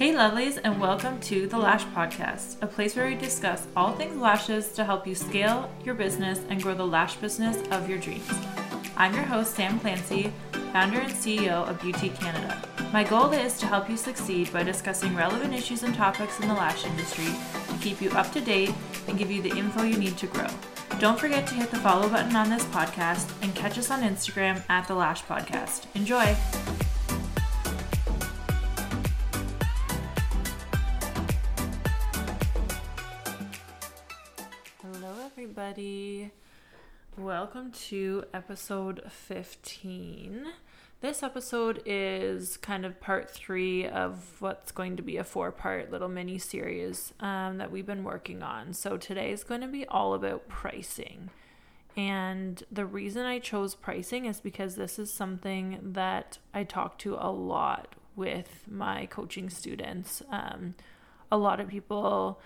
Hey, lovelies, and welcome to the Lash Podcast, a place where we discuss all things lashes to help you scale your business and grow the lash business of your dreams. I'm your host, Sam Clancy, founder and CEO of Beautique Canada. My goal is to help you succeed by discussing relevant issues and topics in the lash industry to keep you up to date and give you the info you need to grow. Don't forget to hit the follow button on this podcast and catch us on Instagram at The Lash Podcast. Enjoy! Welcome to episode 15. This episode is kind of part three of what's going to be a four part little mini series um, that we've been working on. So today is going to be all about pricing. And the reason I chose pricing is because this is something that I talk to a lot with my coaching students. Um, a lot of people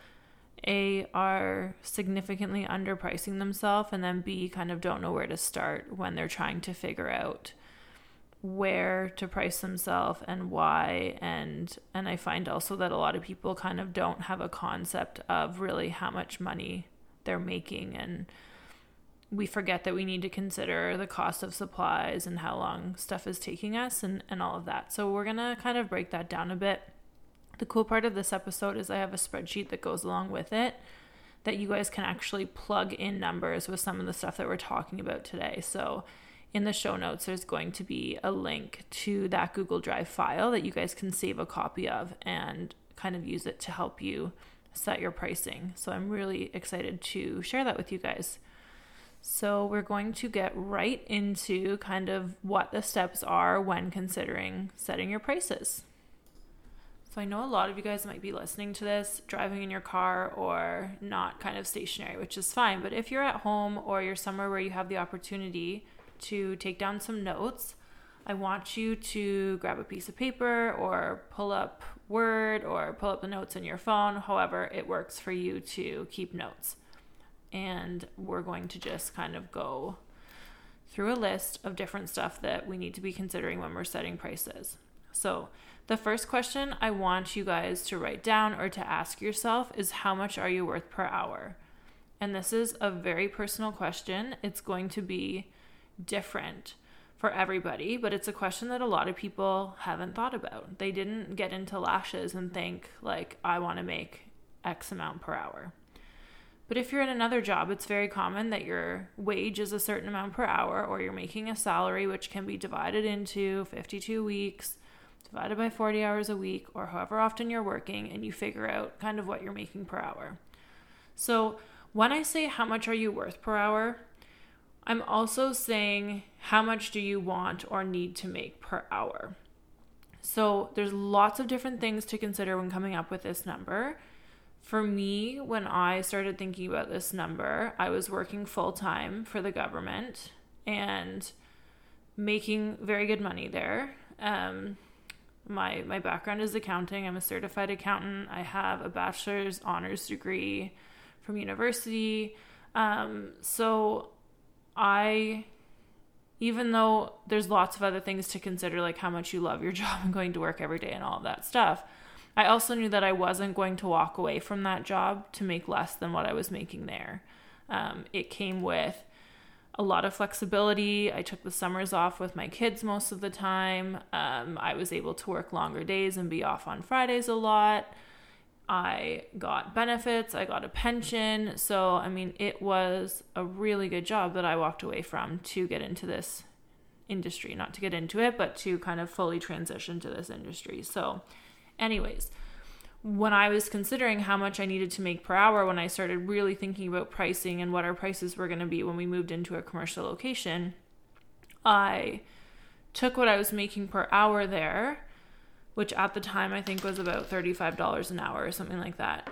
a are significantly underpricing themselves and then b kind of don't know where to start when they're trying to figure out where to price themselves and why and and I find also that a lot of people kind of don't have a concept of really how much money they're making and we forget that we need to consider the cost of supplies and how long stuff is taking us and, and all of that. So we're gonna kind of break that down a bit. The cool part of this episode is I have a spreadsheet that goes along with it that you guys can actually plug in numbers with some of the stuff that we're talking about today. So in the show notes, there's going to be a link to that Google Drive file that you guys can save a copy of and kind of use it to help you set your pricing. So I'm really excited to share that with you guys. So we're going to get right into kind of what the steps are when considering setting your prices. So I know a lot of you guys might be listening to this driving in your car or not kind of stationary, which is fine. But if you're at home or you're somewhere where you have the opportunity to take down some notes, I want you to grab a piece of paper or pull up Word or pull up the notes on your phone, however, it works for you to keep notes. And we're going to just kind of go through a list of different stuff that we need to be considering when we're setting prices. So, the first question I want you guys to write down or to ask yourself is how much are you worth per hour? And this is a very personal question. It's going to be different for everybody, but it's a question that a lot of people haven't thought about. They didn't get into lashes and think, like, I want to make X amount per hour. But if you're in another job, it's very common that your wage is a certain amount per hour, or you're making a salary which can be divided into 52 weeks, divided by 40 hours a week, or however often you're working, and you figure out kind of what you're making per hour. So, when I say how much are you worth per hour, I'm also saying how much do you want or need to make per hour. So there's lots of different things to consider when coming up with this number. For me, when I started thinking about this number, I was working full time for the government and making very good money there. Um, my my background is accounting. I'm a certified accountant. I have a bachelor's honors degree from university. Um, so I even though there's lots of other things to consider like how much you love your job and going to work every day and all that stuff, I also knew that I wasn't going to walk away from that job to make less than what I was making there. Um, it came with a lot of flexibility. I took the summers off with my kids most of the time. Um, I was able to work longer days and be off on Fridays a lot. I got benefits, I got a pension. So, I mean, it was a really good job that I walked away from to get into this industry. Not to get into it, but to kind of fully transition to this industry. So, anyways, when I was considering how much I needed to make per hour, when I started really thinking about pricing and what our prices were going to be when we moved into a commercial location, I took what I was making per hour there which at the time I think was about $35 an hour or something like that.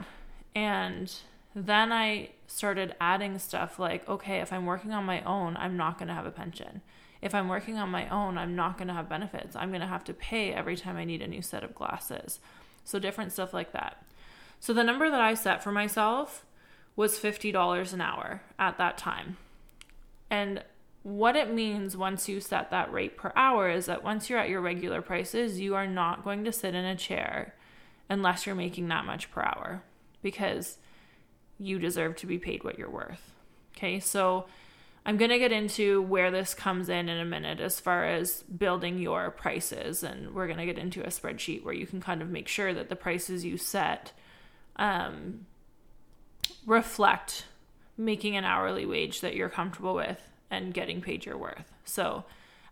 And then I started adding stuff like, okay, if I'm working on my own, I'm not going to have a pension. If I'm working on my own, I'm not going to have benefits. I'm going to have to pay every time I need a new set of glasses. So, different stuff like that. So, the number that I set for myself was $50 an hour at that time. And what it means once you set that rate per hour is that once you're at your regular prices, you are not going to sit in a chair unless you're making that much per hour because you deserve to be paid what you're worth. Okay, so I'm going to get into where this comes in in a minute as far as building your prices. And we're going to get into a spreadsheet where you can kind of make sure that the prices you set um, reflect making an hourly wage that you're comfortable with and getting paid your worth. So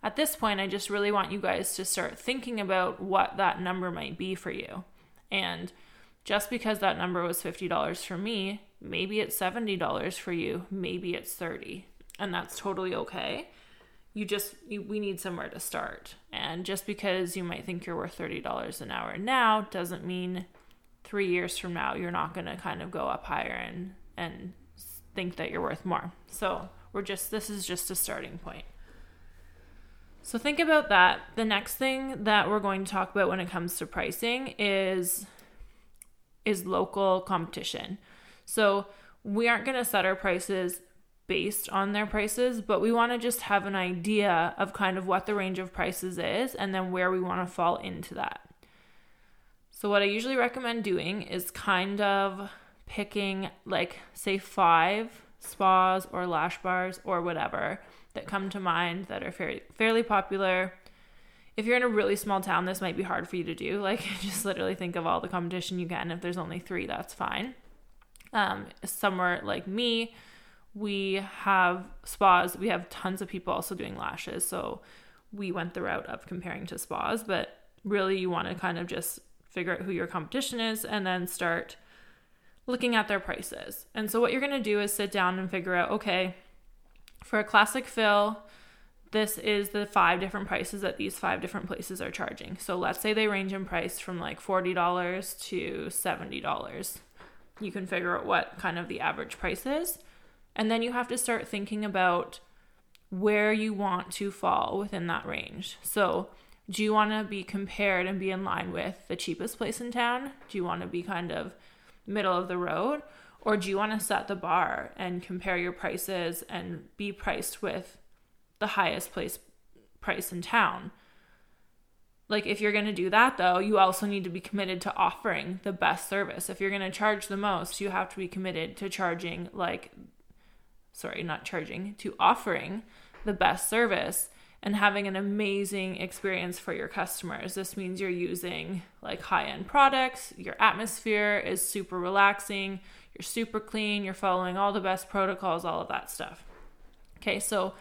at this point, I just really want you guys to start thinking about what that number might be for you. And just because that number was $50 for me, maybe it's $70 for you, maybe it's 30 and that's totally okay. You just you, we need somewhere to start. And just because you might think you're worth $30 an hour now doesn't mean 3 years from now you're not going to kind of go up higher and and think that you're worth more. So, we're just this is just a starting point. So think about that. The next thing that we're going to talk about when it comes to pricing is is local competition. So we aren't going to set our prices based on their prices, but we want to just have an idea of kind of what the range of prices is and then where we want to fall into that. So, what I usually recommend doing is kind of picking, like, say, five spas or lash bars or whatever that come to mind that are fairly, fairly popular. If you're in a really small town, this might be hard for you to do. Like, just literally think of all the competition you can. If there's only three, that's fine. Um, somewhere like me, we have spas. We have tons of people also doing lashes. So we went the route of comparing to spas, but really you want to kind of just figure out who your competition is and then start looking at their prices. And so what you're going to do is sit down and figure out okay, for a classic fill, this is the five different prices that these five different places are charging. So let's say they range in price from like $40 to $70. You can figure out what kind of the average price is. And then you have to start thinking about where you want to fall within that range. So, do you want to be compared and be in line with the cheapest place in town? Do you want to be kind of middle of the road? Or do you want to set the bar and compare your prices and be priced with the highest place price in town? Like, if you're going to do that, though, you also need to be committed to offering the best service. If you're going to charge the most, you have to be committed to charging like sorry, not charging, to offering the best service and having an amazing experience for your customers. This means you're using like high end products, your atmosphere is super relaxing, you're super clean, you're following all the best protocols, all of that stuff. Okay, so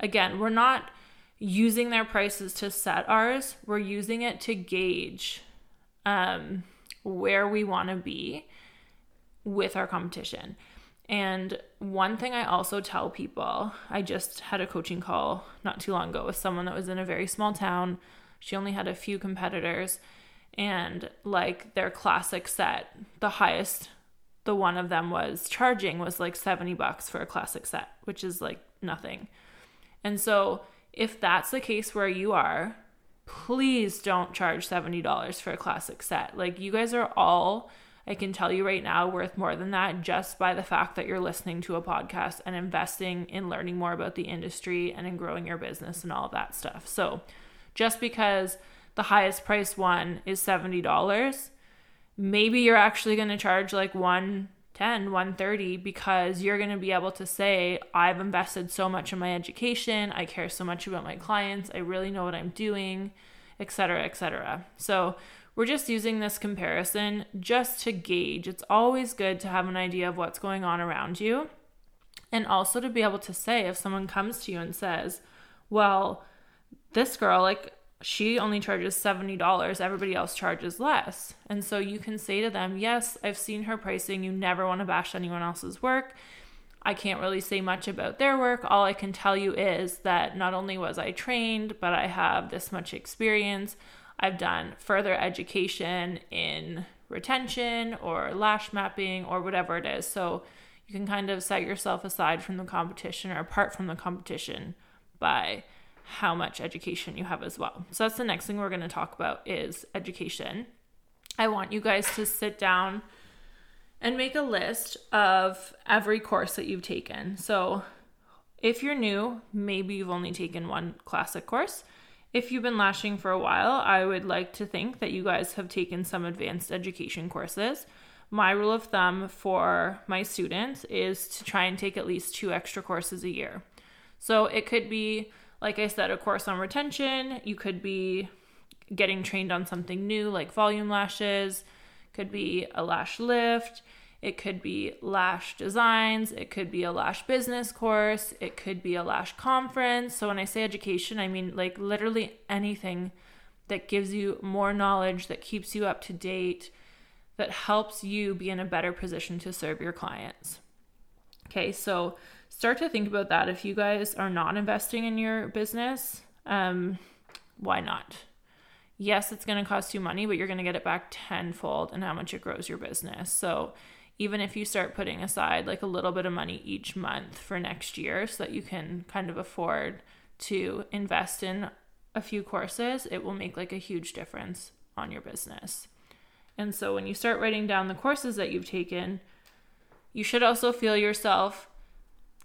again, we're not using their prices to set ours, we're using it to gauge um, where we want to be with our competition. And one thing I also tell people, I just had a coaching call not too long ago with someone that was in a very small town. She only had a few competitors and like their classic set, the highest the one of them was charging was like 70 bucks for a classic set, which is like nothing. And so, if that's the case where you are, please don't charge $70 for a classic set. Like you guys are all I can tell you right now, worth more than that just by the fact that you're listening to a podcast and investing in learning more about the industry and in growing your business and all of that stuff. So, just because the highest price one is $70, maybe you're actually going to charge like 110, 130 because you're going to be able to say, I've invested so much in my education, I care so much about my clients, I really know what I'm doing, etc., etc. So, we're just using this comparison just to gauge. It's always good to have an idea of what's going on around you. And also to be able to say, if someone comes to you and says, well, this girl, like, she only charges $70, everybody else charges less. And so you can say to them, Yes, I've seen her pricing. You never want to bash anyone else's work. I can't really say much about their work. All I can tell you is that not only was I trained, but I have this much experience. I've done further education in retention or lash mapping or whatever it is. So you can kind of set yourself aside from the competition or apart from the competition by how much education you have as well. So that's the next thing we're going to talk about is education. I want you guys to sit down and make a list of every course that you've taken. So if you're new, maybe you've only taken one classic course if you've been lashing for a while, I would like to think that you guys have taken some advanced education courses. My rule of thumb for my students is to try and take at least two extra courses a year. So it could be, like I said, a course on retention. You could be getting trained on something new like volume lashes, could be a lash lift it could be lash designs, it could be a lash business course, it could be a lash conference. So when I say education, I mean like literally anything that gives you more knowledge, that keeps you up to date, that helps you be in a better position to serve your clients. Okay, so start to think about that. If you guys are not investing in your business, um, why not? Yes, it's going to cost you money, but you're going to get it back tenfold in how much it grows your business. So even if you start putting aside like a little bit of money each month for next year so that you can kind of afford to invest in a few courses, it will make like a huge difference on your business. And so when you start writing down the courses that you've taken, you should also feel yourself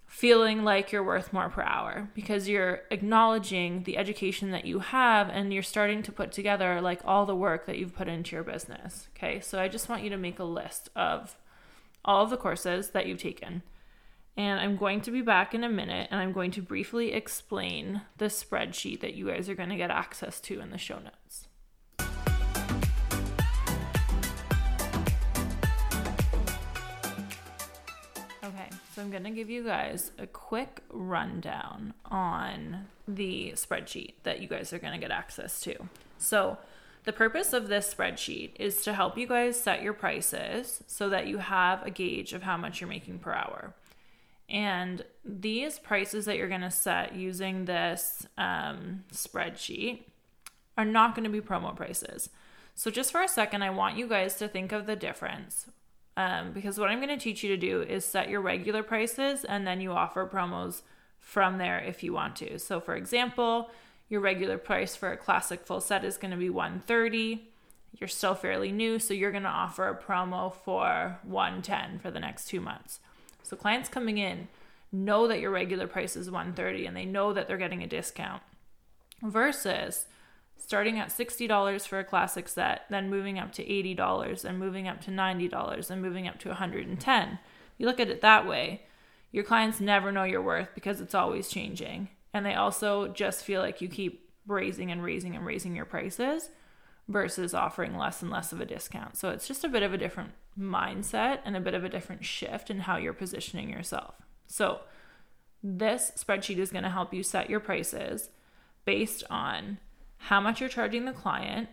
feeling like you're worth more per hour because you're acknowledging the education that you have and you're starting to put together like all the work that you've put into your business. Okay, so I just want you to make a list of all of the courses that you've taken. And I'm going to be back in a minute and I'm going to briefly explain the spreadsheet that you guys are going to get access to in the show notes. Okay, so I'm going to give you guys a quick rundown on the spreadsheet that you guys are going to get access to. So, the purpose of this spreadsheet is to help you guys set your prices so that you have a gauge of how much you're making per hour. And these prices that you're going to set using this um, spreadsheet are not going to be promo prices. So, just for a second, I want you guys to think of the difference um, because what I'm going to teach you to do is set your regular prices and then you offer promos from there if you want to. So, for example, your regular price for a classic full set is going to be 130. You're still fairly new, so you're going to offer a promo for 110 for the next 2 months. So clients coming in know that your regular price is 130 and they know that they're getting a discount. Versus starting at $60 for a classic set, then moving up to $80 and moving up to $90 and moving up to 110. You look at it that way, your clients never know your worth because it's always changing and they also just feel like you keep raising and raising and raising your prices versus offering less and less of a discount. So it's just a bit of a different mindset and a bit of a different shift in how you're positioning yourself. So this spreadsheet is going to help you set your prices based on how much you're charging the client,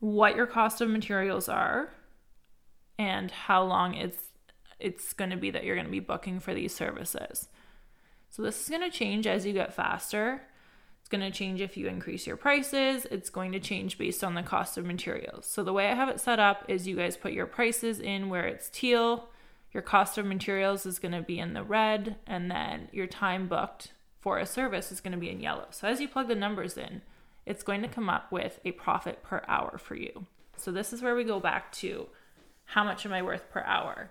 what your cost of materials are, and how long it's it's going to be that you're going to be booking for these services. So this is going to change as you get faster. It's going to change if you increase your prices. It's going to change based on the cost of materials. So the way I have it set up is you guys put your prices in where it's teal, your cost of materials is going to be in the red, and then your time booked for a service is going to be in yellow. So as you plug the numbers in, it's going to come up with a profit per hour for you. So this is where we go back to how much am I worth per hour?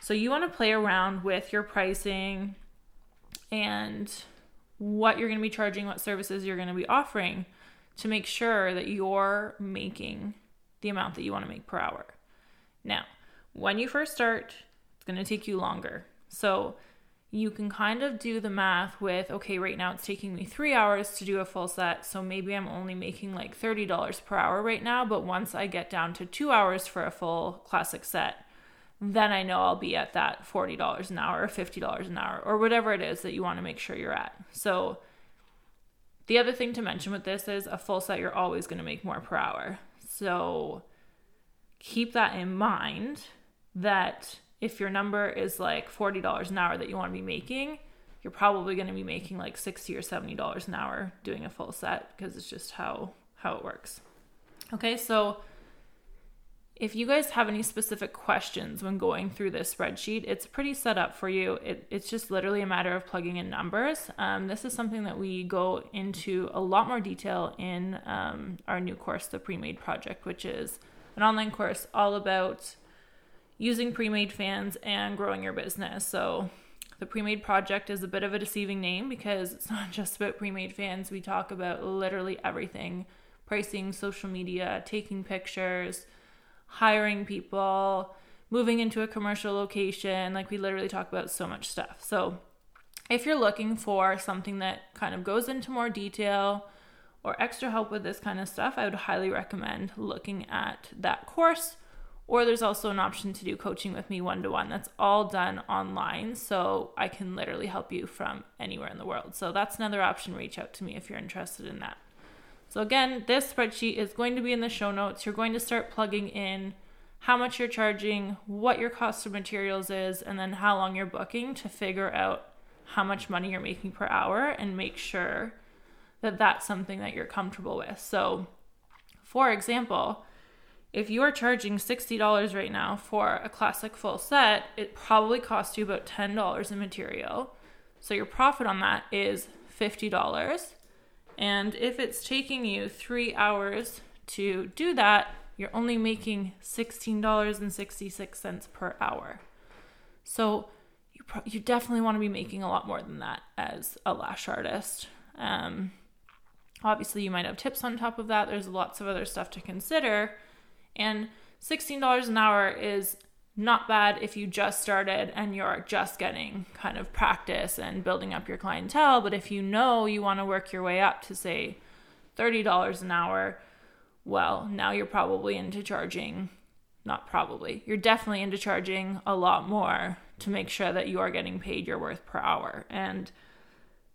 So you want to play around with your pricing, and what you're going to be charging, what services you're going to be offering to make sure that you're making the amount that you want to make per hour. Now, when you first start, it's going to take you longer. So, you can kind of do the math with okay, right now it's taking me three hours to do a full set, so maybe I'm only making like $30 per hour right now. But once I get down to two hours for a full classic set, then I know I'll be at that $40 an hour or $50 an hour or whatever it is that you want to make sure you're at. So, the other thing to mention with this is a full set, you're always going to make more per hour. So, keep that in mind that if your number is like $40 an hour that you want to be making, you're probably going to be making like 60 or $70 an hour doing a full set because it's just how how it works. Okay, so if you guys have any specific questions when going through this spreadsheet, it's pretty set up for you. It, it's just literally a matter of plugging in numbers. Um, this is something that we go into a lot more detail in um, our new course, the Pre Made Project, which is an online course all about using pre made fans and growing your business. So The pre-made project is a bit of a deceiving name because it's not just about pre-made fans. We talk about literally everything: pricing, social media, taking pictures, hiring people, moving into a commercial location. Like we literally talk about so much stuff. So if you're looking for something that kind of goes into more detail or extra help with this kind of stuff, I would highly recommend looking at that course. Or there's also an option to do coaching with me one to one. That's all done online. So I can literally help you from anywhere in the world. So that's another option. Reach out to me if you're interested in that. So, again, this spreadsheet is going to be in the show notes. You're going to start plugging in how much you're charging, what your cost of materials is, and then how long you're booking to figure out how much money you're making per hour and make sure that that's something that you're comfortable with. So, for example, if you are charging $60 right now for a classic full set, it probably costs you about $10 in material. So your profit on that is $50. And if it's taking you three hours to do that, you're only making $16.66 per hour. So you, pro- you definitely want to be making a lot more than that as a lash artist. Um, obviously, you might have tips on top of that. There's lots of other stuff to consider. And $16 an hour is not bad if you just started and you're just getting kind of practice and building up your clientele. But if you know you want to work your way up to, say, $30 an hour, well, now you're probably into charging, not probably, you're definitely into charging a lot more to make sure that you are getting paid your worth per hour. And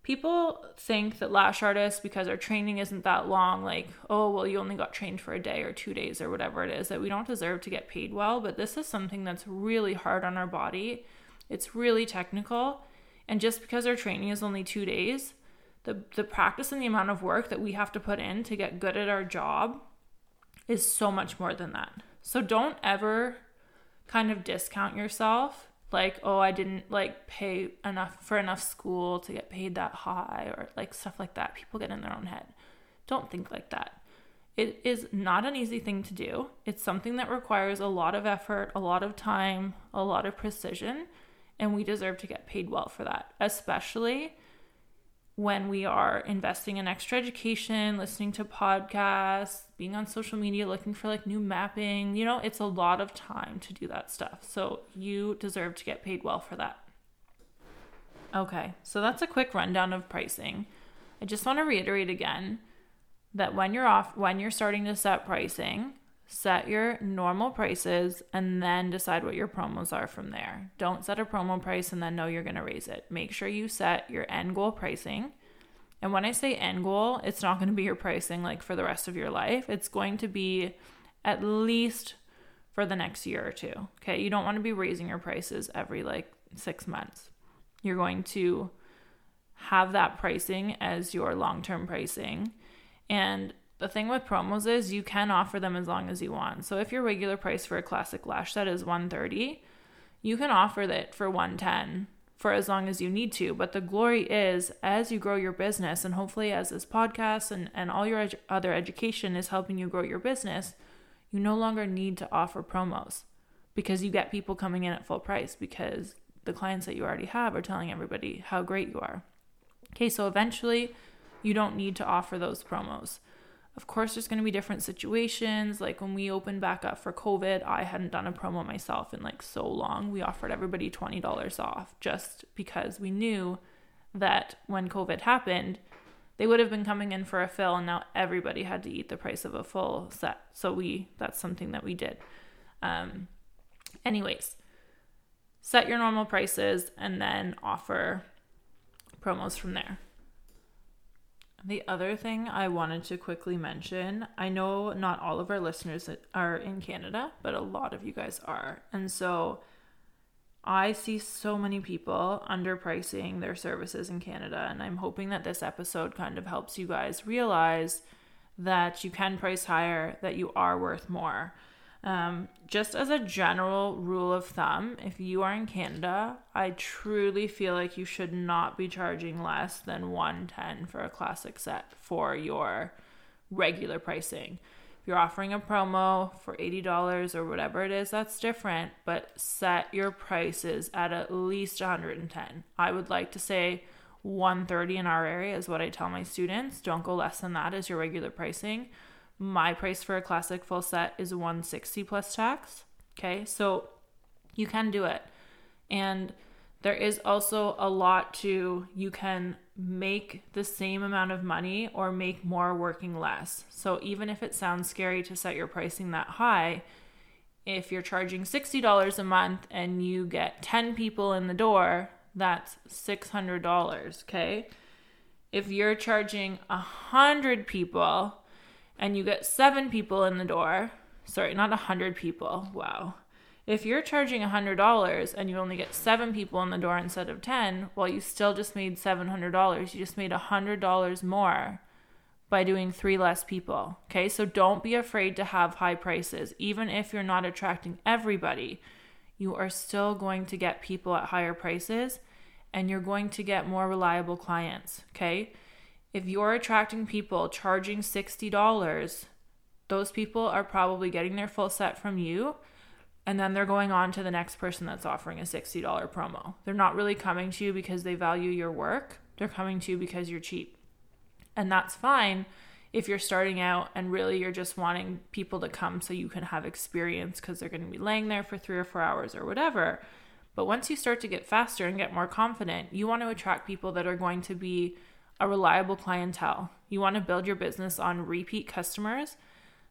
people think that lash artists, because our training isn't that long, like, oh, well, you only got trained for a day or two days or whatever it is, that we don't deserve to get paid well. But this is something that's really hard on our body. It's really technical. And just because our training is only two days, the, the practice and the amount of work that we have to put in to get good at our job is so much more than that. So don't ever kind of discount yourself like oh i didn't like pay enough for enough school to get paid that high or like stuff like that. People get in their own head. Don't think like that. It is not an easy thing to do. It's something that requires a lot of effort a lot of time a lot of precision and we deserve to get paid well for that especially when we are investing in extra education, listening to podcasts, being on social media, looking for like new mapping. You know, it's a lot of time to do that stuff. So you deserve to get paid well for that. Okay, so that's a quick rundown of pricing. I just want to reiterate again that when you're off, when you're starting to set pricing, set your normal prices and then decide what your promos are from there. Don't set a promo price and then know you're going to raise it. Make sure you set your end goal pricing. And when I say end goal, it's not going to be your pricing like for the rest of your life. It's going to be at least for the next year or two. Okay. You don't want to be raising your prices every like six months. You're going to have that pricing as your long term pricing. And the thing with promos is you can offer them as long as you want. So if your regular price for a classic lash set is 130, you can offer that for 110 for as long as you need to. But the glory is as you grow your business, and hopefully as this podcast and, and all your other education is helping you grow your business, you no longer need to offer promos because you get people coming in at full price because the clients that you already have are telling everybody how great you are. Okay, so eventually you don't need to offer those promos. Of course, there's going to be different situations. Like when we opened back up for COVID, I hadn't done a promo myself in like so long. We offered everybody $20 off just because we knew that when COVID happened, they would have been coming in for a fill and now everybody had to eat the price of a full set. So we that's something that we did. Um anyways, set your normal prices and then offer promos from there. The other thing I wanted to quickly mention I know not all of our listeners are in Canada, but a lot of you guys are. And so I see so many people underpricing their services in Canada. And I'm hoping that this episode kind of helps you guys realize that you can price higher, that you are worth more. Um, just as a general rule of thumb, if you are in Canada, I truly feel like you should not be charging less than 110 for a classic set for your regular pricing. If you're offering a promo for $80 or whatever it is, that's different, but set your prices at at least 110. I would like to say 130 in our area is what I tell my students. Don't go less than that as your regular pricing. My price for a classic full set is 160 plus tax. Okay, so you can do it. And there is also a lot to you can make the same amount of money or make more working less. So even if it sounds scary to set your pricing that high, if you're charging $60 a month and you get 10 people in the door, that's $600, okay? If you're charging 100 people and you get 7 people in the door, sorry, not a 100 people. Wow. If you're charging a $100 and you only get seven people in the door instead of 10, well, you still just made $700. You just made a $100 more by doing three less people. Okay, so don't be afraid to have high prices. Even if you're not attracting everybody, you are still going to get people at higher prices and you're going to get more reliable clients. Okay, if you're attracting people charging $60, those people are probably getting their full set from you and then they're going on to the next person that's offering a $60 promo. They're not really coming to you because they value your work, they're coming to you because you're cheap. And that's fine if you're starting out and really you're just wanting people to come so you can have experience because they're going to be laying there for three or four hours or whatever. But once you start to get faster and get more confident, you want to attract people that are going to be a reliable clientele. You want to build your business on repeat customers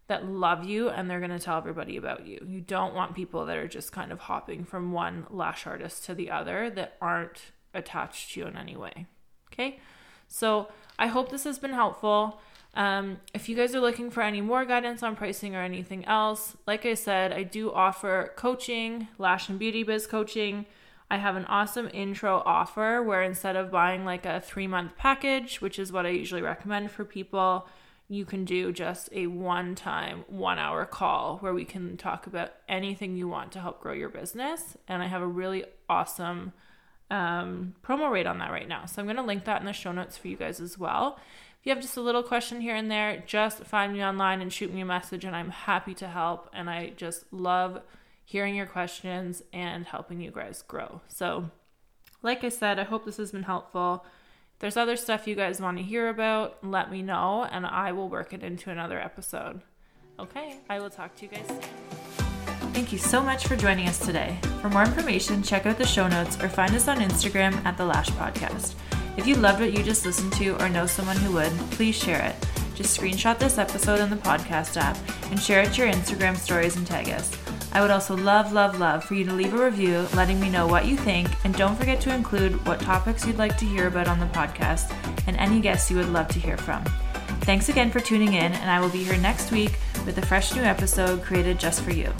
that love you and they're going to tell everybody about you. You don't want people that are just kind of hopping from one lash artist to the other that aren't attached to you in any way. Okay? So, I hope this has been helpful. Um, if you guys are looking for any more guidance on pricing or anything else, like I said, I do offer coaching, lash and beauty biz coaching. I have an awesome intro offer where instead of buying like a three month package, which is what I usually recommend for people, you can do just a one time, one hour call where we can talk about anything you want to help grow your business. And I have a really awesome um, promo rate on that right now. So I'm going to link that in the show notes for you guys as well. If you have just a little question here and there, just find me online and shoot me a message, and I'm happy to help. And I just love hearing your questions and helping you guys grow. So, like I said, I hope this has been helpful there's other stuff you guys want to hear about, let me know and I will work it into another episode. Okay, I will talk to you guys soon. Thank you so much for joining us today. For more information, check out the show notes or find us on Instagram at The Lash Podcast. If you loved what you just listened to or know someone who would, please share it. Just screenshot this episode in the podcast app and share it to your Instagram stories and tag us. I would also love, love, love for you to leave a review letting me know what you think, and don't forget to include what topics you'd like to hear about on the podcast and any guests you would love to hear from. Thanks again for tuning in, and I will be here next week with a fresh new episode created just for you.